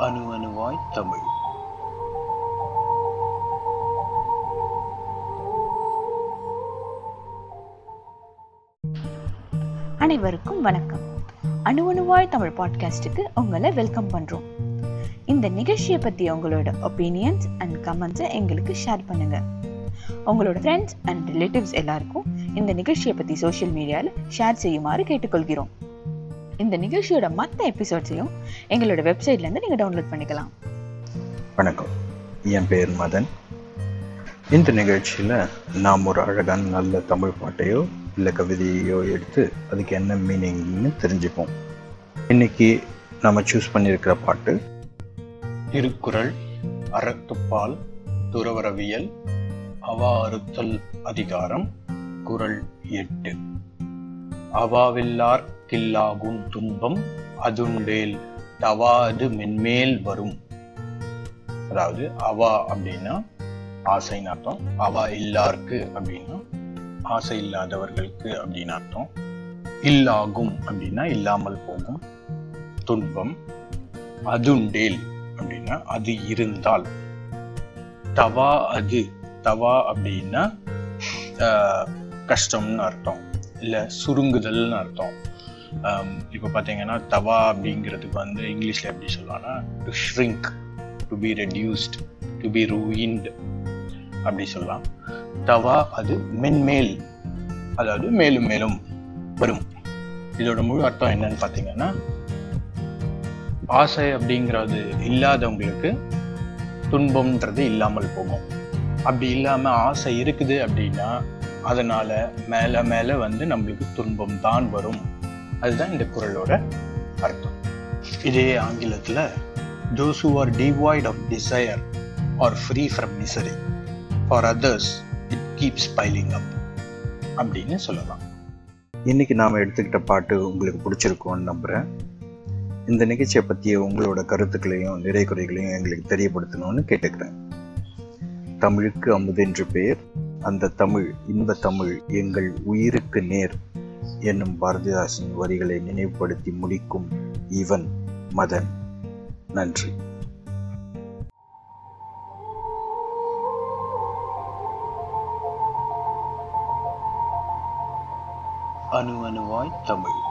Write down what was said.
அணுவாய் தமிழ். அனைவருக்கும் வணக்கம். அணு அணுவாய் தமிழ் பாட்காஸ்டுக்கு உங்களை வெல்கம் பண்றோம். இந்த நிகழ்ச்சியை பத்தி உங்களோட ஒப்பீனியன்ஸ் அண்ட் கமெண்ட்ஸை எங்களுக்கு ஷேர் பண்ணுங்க. உங்களோட ஃப்ரெண்ட்ஸ் அண்ட் ரிலேட்டிவ்ஸ் எல்லாருக்கும் இந்த நிகழ்ச்சியை பத்தி சோஷியல் மீடியாவில் ஷேர் செய்யுமாறு கேட்டுக்கொள்கிறோம். இந்த நிகழ்ச்சியோட மற்ற எபிசோட்ஸையும் எங்களோட வெப்சைட்ல இருந்து நீங்க டவுன்லோட் பண்ணிக்கலாம். வணக்கம். என் பேர் மதன். இந்த நிகழ்ச்சியில் நாம் ஒரு அழகான நல்ல தமிழ் பாட்டையோ இல்லை கவிதையோ எடுத்து அதுக்கு என்ன மீனிங்னு தெரிஞ்சுப்போம். இன்னைக்கு நம்ம சூஸ் பண்ணியிருக்கிற பாட்டு திருக்குறள் அறத்துப்பால் துறவரவியல் அவா அறுத்தல் அதிகாரம் குறள் எட்டு. அவாவில்லார் கில்லாகும் துன்பம் அதுண்டேல் தவாது மென்மேல் வரும். அதாவது அவா அப்படின்னா ஆசைன்னு அர்த்தம். அவா இல்லாருக்கு அப்படின்னா ஆசை இல்லாதவர்களுக்கு அப்படின்னு அர்த்தம். இல்லாகும் அப்படின்னா இல்லாமல் போகும். துன்பம் அதுண்டேல் அப்படின்னா அது இருந்தால். தவா அது. தவா அப்படின்னா கஷ்டம்னு அர்த்தம். இல்லை சுருங்குதல்னு அர்த்தம். Um, இப்போ பார்த்தீங்கன்னா தவா அப்படிங்கிறதுக்கு வந்து இங்கிலீஷில் எப்படி சொல்லலாம்னா to shrink to be reduced to be ruined அப்படி சொல்லலாம். தவா அது மென்மேல் அதாவது மேலும் மேலும் வரும். இதோட முழு அர்த்தம் என்னன்னு பார்த்தீங்கன்னா ஆசை அப்படிங்கிறது இல்லாதவங்களுக்கு துன்பம்ன்றது இல்லாமல் போகும். அப்படி இல்லாம ஆசை இருக்குது அப்படின்னா அதனால மேல மேல வந்து நம்மளுக்கு துன்பம் தான் வரும். அதுதான் இந்த குறளோட அர்த்தம். இதே ஆங்கிலத்துல those who are devoid of desire are free from misery. For others it keeps piling up. அப்படின்னு சொல்லலாம். இன்னைக்கு நாம் எடுத்துக்கிட்ட பாட்டு உங்களுக்கு பிடிச்சிருக்கும்னு நம்புகிறேன் இந்த நிகழ்ச்சியை பற்றிய உங்களோட கருத்துக்களையும் நிறை குறைகளையும் எங்களுக்கு தெரியப்படுத்தணும்னு கேட்டுக்கிறேன். தமிழுக்கு அமுது என்று பெயர். அந்த தமிழ் இன்ப தமிழ் எங்கள் உயிருக்கு நேர். என்னும் பாரதிதாசன் வரிகளை நினைவுபடுத்தி முடிக்கும் இவன் மதன். நன்றி. அணு அணுவாய் தமிழ்.